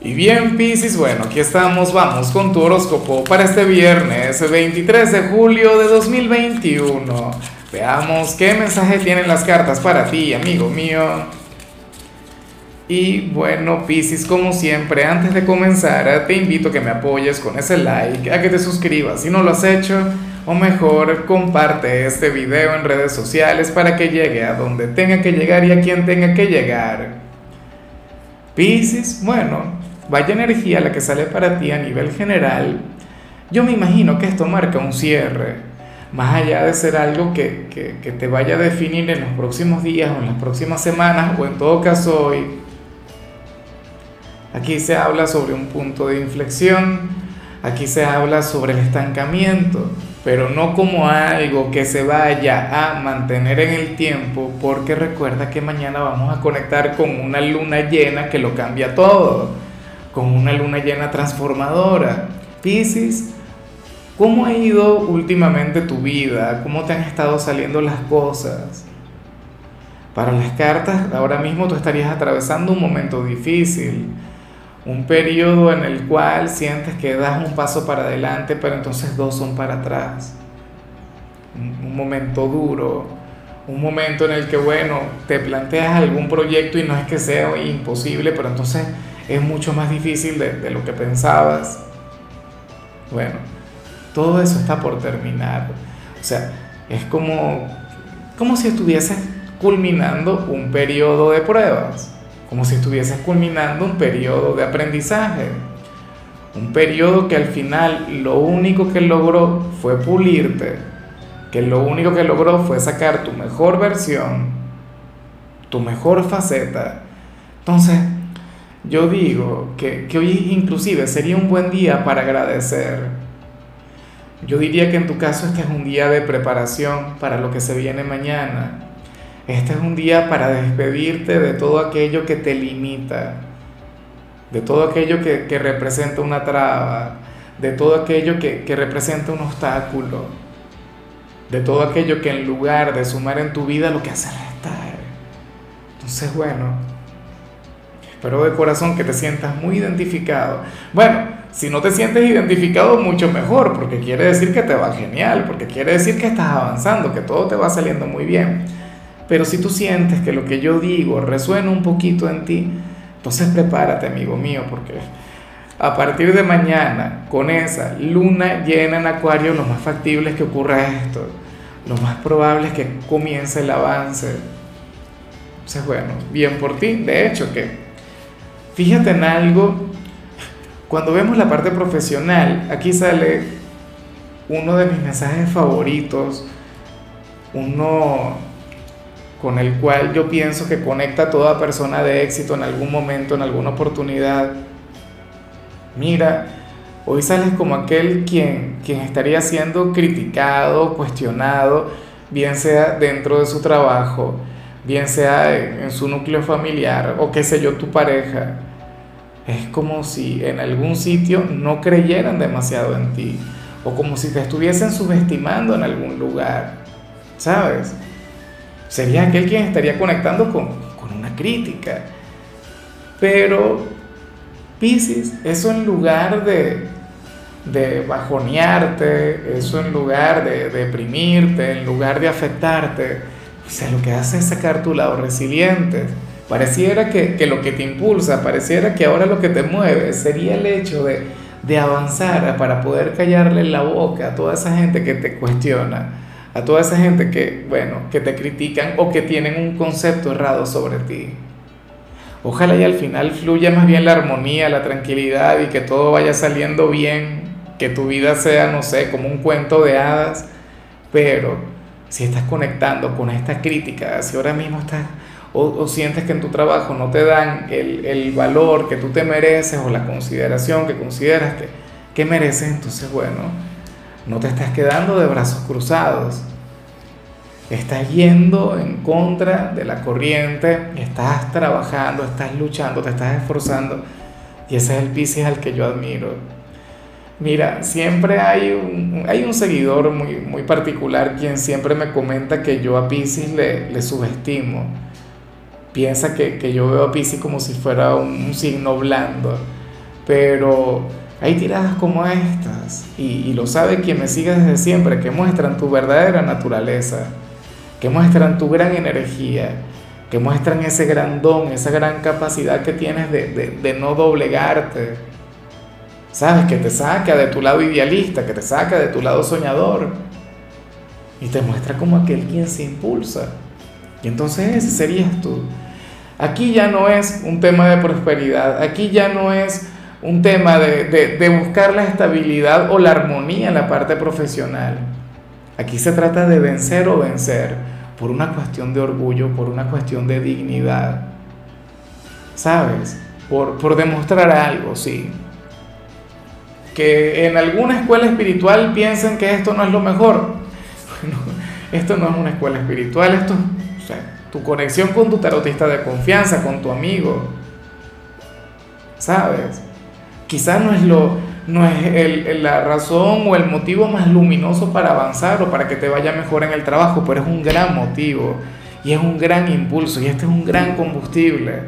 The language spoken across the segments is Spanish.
Y bien, Piscis, bueno, aquí estamos, vamos con tu horóscopo para este viernes 23 de julio de 2021. Veamos qué mensaje tienen las cartas para ti, amigo mío. Y bueno, Piscis, como siempre, antes de comenzar, te invito a que me apoyes con ese like, a que te suscribas si no lo has hecho, o mejor, comparte este video en redes sociales para que llegue a donde tenga que llegar y a quien tenga que llegar. Piscis, bueno, vaya energía la que sale para ti a nivel general, yo me imagino que esto marca un cierre, más allá de ser algo que, que, te vaya a definir en los próximos días o en las próximas semanas o en todo caso hoy. Aquí se habla sobre un punto de inflexión, aquí se habla sobre el estancamiento, pero no como algo que se vaya a mantener en el tiempo, porque recuerda que mañana vamos a conectar con una luna llena que lo cambia todo con una luna llena transformadora. Piscis, ¿cómo ha ido últimamente tu vida? ¿Cómo te han estado saliendo las cosas? Para las cartas, ahora mismo tú estarías atravesando un momento difícil, un periodo en el cual sientes que das un paso para adelante, pero entonces dos son para atrás. Un, momento duro, un momento en el que, bueno, te planteas algún proyecto y no es que sea imposible, pero entonces es mucho más difícil de, lo que pensabas. Bueno, todo eso está por terminar. O sea, es como, como si estuvieses culminando un periodo de pruebas, como si estuvieses culminando un periodo de aprendizaje, un periodo que al final lo único que logró fue pulirte, que lo único que logró fue sacar tu mejor versión, tu mejor faceta. Entonces, yo digo que, que, hoy inclusive sería un buen día para agradecer. Yo diría que en tu caso este es un día de preparación para lo que se viene mañana. Este es un día para despedirte de todo aquello que te limita, de todo aquello que, que representa una traba, de todo aquello que, que representa un obstáculo, de todo aquello que en lugar de sumar en tu vida lo que hace restar. Entonces, bueno, pero de corazón que te sientas muy identificado. Bueno, si no te sientes identificado, mucho mejor, porque quiere decir que te va genial, porque quiere decir que estás avanzando, que todo te va saliendo muy bien. Pero si tú sientes que lo que yo digo resuena un poquito en ti, entonces prepárate, amigo mío, porque a partir de mañana, con esa luna llena en acuario, lo más factible es que ocurra esto. Lo más probable es que comience el avance. Entonces, bueno, bien por ti. De hecho, que Fíjate en algo, cuando vemos la parte profesional, aquí sale uno de mis mensajes favoritos, uno con el cual yo pienso que conecta a toda persona de éxito en algún momento, en alguna oportunidad. Mira, hoy sales como aquel quien, quien estaría siendo criticado, cuestionado, bien sea dentro de su trabajo, bien sea en su núcleo familiar o qué sé yo, tu pareja es como si en algún sitio no creyeran demasiado en ti o como si te estuviesen subestimando en algún lugar, ¿sabes? Sería aquel quien estaría conectando con, con una crítica. Pero, Pisces, eso en lugar de, de bajonearte, eso en lugar de, deprimirte, en lugar de afectarte, o sea, lo que hace es sacar tu lado resiliente Pareciera que, lo que te impulsa, pareciera que ahora lo que te mueve sería el hecho de, de avanzar para poder callarle la boca a toda esa gente que te cuestiona, a toda esa gente que, bueno, que te critican o que tienen un concepto errado sobre ti. Ojalá y al final fluya más bien la armonía, la tranquilidad y que todo vaya saliendo bien, que tu vida sea, no sé, como un cuento de hadas, pero si estás conectando con esta crítica, si ahora mismo estás o, sientes que en tu trabajo no te dan el, el, valor que tú te mereces o la consideración que consideras que, mereces, entonces bueno, no te estás quedando de brazos cruzados. Estás yendo en contra de la corriente, estás trabajando, estás luchando, te estás esforzando. Y ese es el Pisces al que yo admiro. Mira, siempre hay un, hay un seguidor muy, muy particular quien siempre me comenta que yo a Pisces le, subestimo piensa que, yo veo a Pisces como si fuera un, signo blando. Pero hay tiradas como estas, y, lo sabe quien me sigue desde siempre, que muestran tu verdadera naturaleza, que muestran tu gran energía, que muestran ese gran don, esa gran capacidad que tienes de, de no doblegarte. ¿Sabes? Que te saca de tu lado idealista, que te saca de tu lado soñador y te muestra como aquel quien se impulsa. Y entonces ese serías tú. Aquí ya no es un tema de prosperidad, aquí ya no es un tema de, buscar la estabilidad o la armonía en la parte profesional. Aquí se trata de vencer o vencer por una cuestión de orgullo, por una cuestión de dignidad. ¿Sabes? Por, por demostrar algo, sí. Que en alguna escuela espiritual piensen que esto no es lo mejor. Esto no es una escuela espiritual, esto es tu conexión con tu tarotista de confianza, con tu amigo. ¿Sabes? quizás no es, lo, no es la razón o el motivo más luminoso para avanzar o para que te vaya mejor en el trabajo, pero es un gran motivo y es un gran impulso y este es un gran combustible.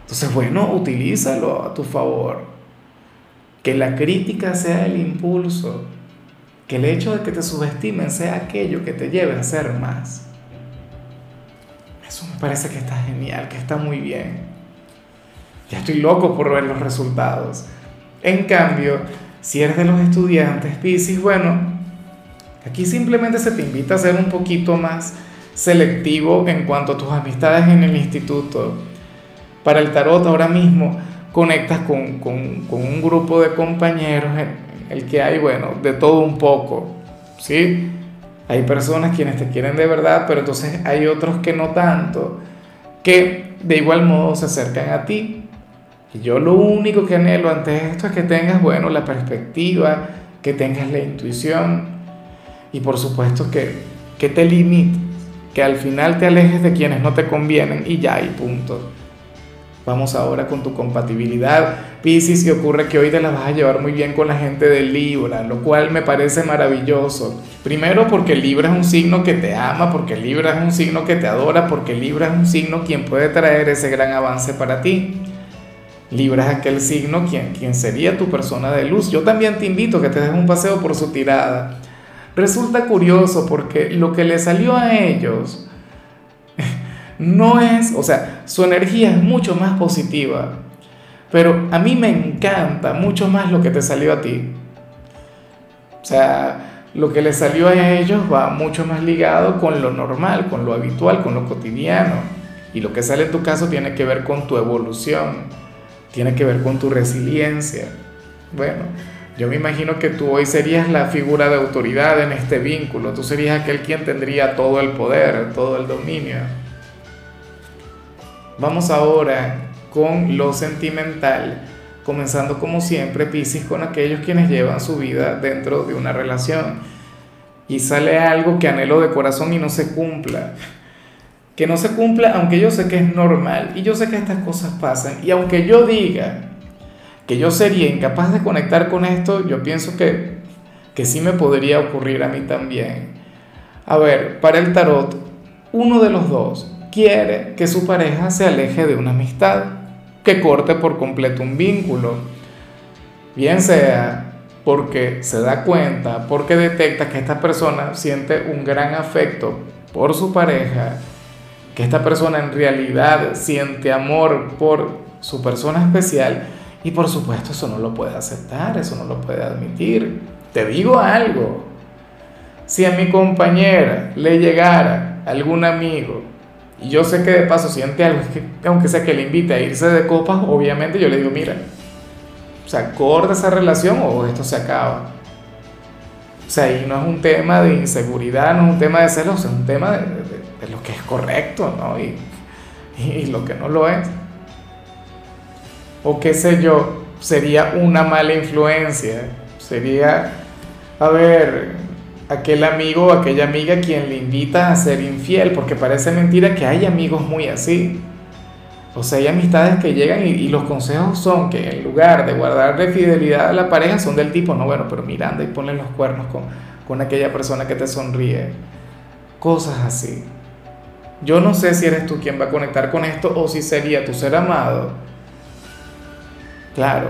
Entonces, bueno, utilízalo a tu favor. Que la crítica sea el impulso. Que el hecho de que te subestimen sea aquello que te lleve a hacer más. Eso me parece que está genial, que está muy bien ya estoy loco por ver los resultados. En cambio, si eres de los estudiantes Pisces, bueno, aquí simplemente se te invita a ser un poquito más selectivo en cuanto a tus amistades en el instituto. Para el tarot ahora mismo conectas con, con, con un grupo de compañeros en el que hay, bueno, de todo un poco, ¿sí? Hay personas quienes te quieren de verdad, pero entonces hay otros que no tanto, que de igual modo se acercan a ti y yo lo único que anhelo ante esto es que tengas, bueno, la perspectiva, que tengas la intuición y por supuesto que, que te limites, que al final te alejes de quienes no te convienen y ya, y punto. Vamos ahora con tu compatibilidad. Piscis, y ocurre que hoy te la vas a llevar muy bien con la gente de Libra, lo cual me parece maravilloso. Primero porque Libra es un signo que te ama, porque Libra es un signo que te adora, porque Libra es un signo quien puede traer ese gran avance para ti. Libra es aquel signo quien, quien sería tu persona de luz. Yo también te invito a que te des un paseo por su tirada. Resulta curioso porque lo que le salió a ellos no es, o sea, su energía es mucho más positiva, pero a mí me encanta mucho más lo que te salió a ti. O sea, lo que le salió a ellos va mucho más ligado con lo normal, con lo habitual, con lo cotidiano. Y lo que sale en tu caso tiene que ver con tu evolución tiene que ver con tu resiliencia. Bueno, yo me imagino que tú hoy serías la figura de autoridad en este vínculo, tú serías aquel quien tendría todo el poder, todo el dominio. Vamos ahora con lo sentimental, comenzando como siempre, Piscis, con aquellos quienes llevan su vida dentro de una relación. Y sale algo que anhelo de corazón y no se cumpla que no se cumpla, aunque yo sé que es normal y yo sé que estas cosas pasan, y aunque yo diga que yo sería incapaz de conectar con esto, yo pienso que, que sí me podría ocurrir a mí también. A ver, para el tarot, uno de los dos quiere que su pareja se aleje de una amistad, que corte por completo un vínculo, bien sea porque se da cuenta, porque detecta que esta persona siente un gran afecto por su pareja, que esta persona en realidad siente amor por su persona especial y por supuesto eso no lo puede aceptar, eso no lo puede admitir. Te digo algo, si a mi compañera le llegara algún amigo y yo sé que de paso siente algo, aunque sea que le invite a irse de copas, obviamente yo le digo, mira, o sea, corta esa relación o esto se acaba. O sea, y no es un tema de inseguridad, no es un tema de celos, es un tema de, de lo que es correcto, ¿no? Y, y, lo que no lo es. O qué sé yo, sería una mala influencia, sería, a ver, aquel amigo o aquella amiga quien le invita a ser infiel, porque parece mentira que hay amigos muy así. O sea, hay amistades que llegan y, los consejos son que en lugar de guardarle fidelidad a la pareja, son del tipo, no, bueno, pero mirando y ponle los cuernos con, con aquella persona que te sonríe. Cosas así. Yo no sé si eres tú quien va a conectar con esto o si sería tu ser amado Claro,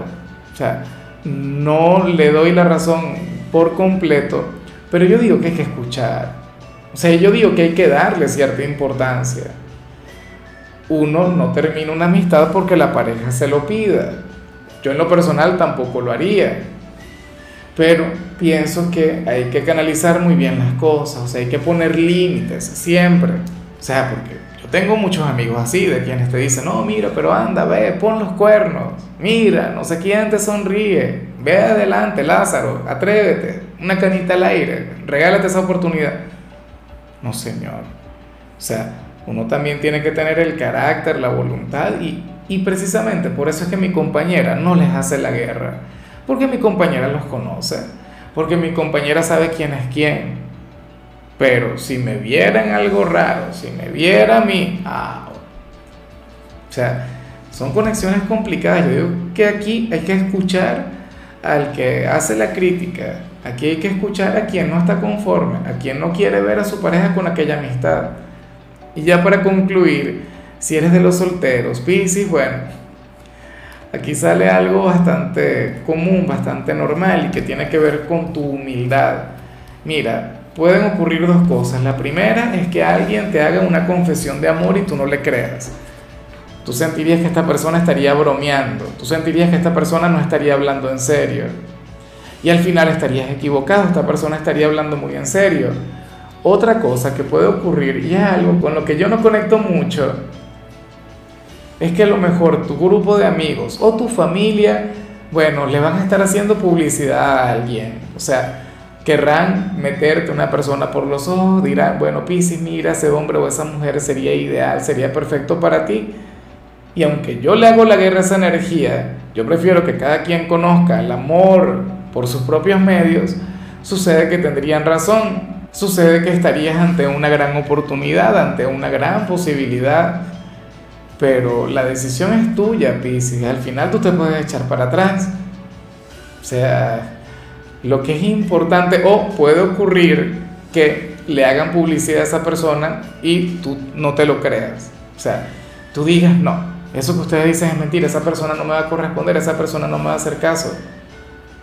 o sea, no le doy la razón por completo, pero yo digo que hay que escuchar. O sea, yo digo que hay que darle cierta importancia. Uno no termina una amistad porque la pareja se lo pida. Yo en lo personal tampoco lo haría. Pero pienso que hay que canalizar muy bien las cosas, o sea, hay que poner límites siempre. O sea, porque yo tengo muchos amigos así, de quienes te dicen, no, mira, pero anda, ve, pon los cuernos, mira, no sé quién te sonríe, ve adelante, Lázaro, atrévete, una canita al aire, regálate esa oportunidad. No, señor. O sea, uno también tiene que tener el carácter, la voluntad y, y precisamente por eso es que mi compañera no les hace la guerra porque mi compañera los conoce, porque mi compañera sabe quién es quién. Pero si me vieran algo raro, si me viera a mí, ah, o sea, son conexiones complicadas. Yo digo que aquí hay que escuchar al que hace la crítica, aquí hay que escuchar a quien no está conforme, a quien no quiere ver a su pareja con aquella amistad. Y ya para concluir, si eres de los solteros, Piscis, bueno, Aquí sale algo bastante común, bastante normal y que tiene que ver con tu humildad. Mira, pueden ocurrir dos cosas. La primera es que alguien te haga una confesión de amor y tú no le creas. Tú sentirías que esta persona estaría bromeando, tú sentirías que esta persona no estaría hablando en serio. Y al final estarías equivocado, esta persona estaría hablando muy en serio. Otra cosa que puede ocurrir, y es algo con lo que yo no conecto mucho, es que a lo mejor tu grupo de amigos o tu familia, bueno, le van a estar haciendo publicidad a alguien. O sea, querrán meterte una persona por los ojos, dirán, bueno, Piscis, mira, ese hombre o esa mujer sería ideal, sería perfecto para ti. Y aunque yo le hago la guerra a esa energía, yo prefiero que cada quien conozca el amor por sus propios medios, sucede que tendrían razón, sucede que estarías ante una gran oportunidad, ante una gran posibilidad pero la decisión es tuya, Pisces. Al final tú te puedes echar para atrás. O sea, lo que es importante, o puede ocurrir que le hagan publicidad a esa persona y tú no te lo creas. O sea, tú digas, no, eso que ustedes dicen es mentira, esa persona no me va a corresponder, esa persona no me va a hacer caso.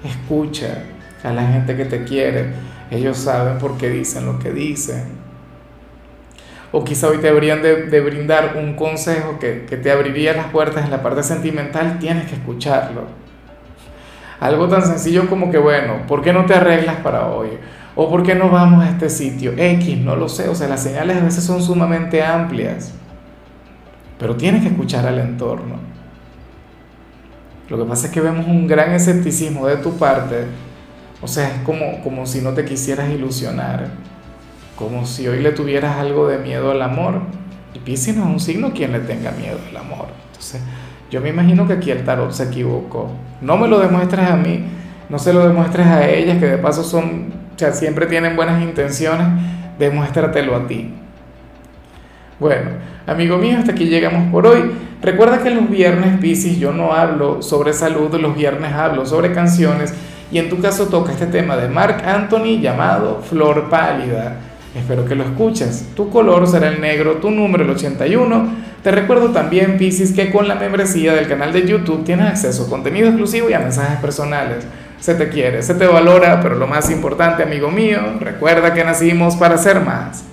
Escucha a la gente que te quiere, ellos saben por qué dicen lo que dicen o quizá hoy te deberían de, brindar un consejo que, que, te abriría las puertas en la parte sentimental, tienes que escucharlo. Algo tan sencillo como que, bueno, ¿por qué no te arreglas para hoy? ¿O por qué no vamos a este sitio? X, no lo sé, o sea, las señales a veces son sumamente amplias, pero tienes que escuchar al entorno. Lo que pasa es que vemos un gran escepticismo de tu parte, o sea, es como, como si no te quisieras ilusionar como si hoy le tuvieras algo de miedo al amor. Y Pisces no es un signo quien le tenga miedo al amor. Entonces, yo me imagino que aquí el tarot se equivocó. No me lo demuestres a mí, no se lo demuestres a ellas, que de paso son, o sea, siempre tienen buenas intenciones, demuéstratelo a ti. Bueno, amigo mío, hasta aquí llegamos por hoy. Recuerda que los viernes, Pisces, yo no hablo sobre salud, los viernes hablo sobre canciones y en tu caso toca este tema de Mark Anthony llamado Flor Pálida. Espero que lo escuches. Tu color será el negro, tu número el 81. Te recuerdo también, Piscis, que con la membresía del canal de YouTube tienes acceso a contenido exclusivo y a mensajes personales. Se te quiere, se te valora, pero lo más importante, amigo mío, recuerda que nacimos para ser más.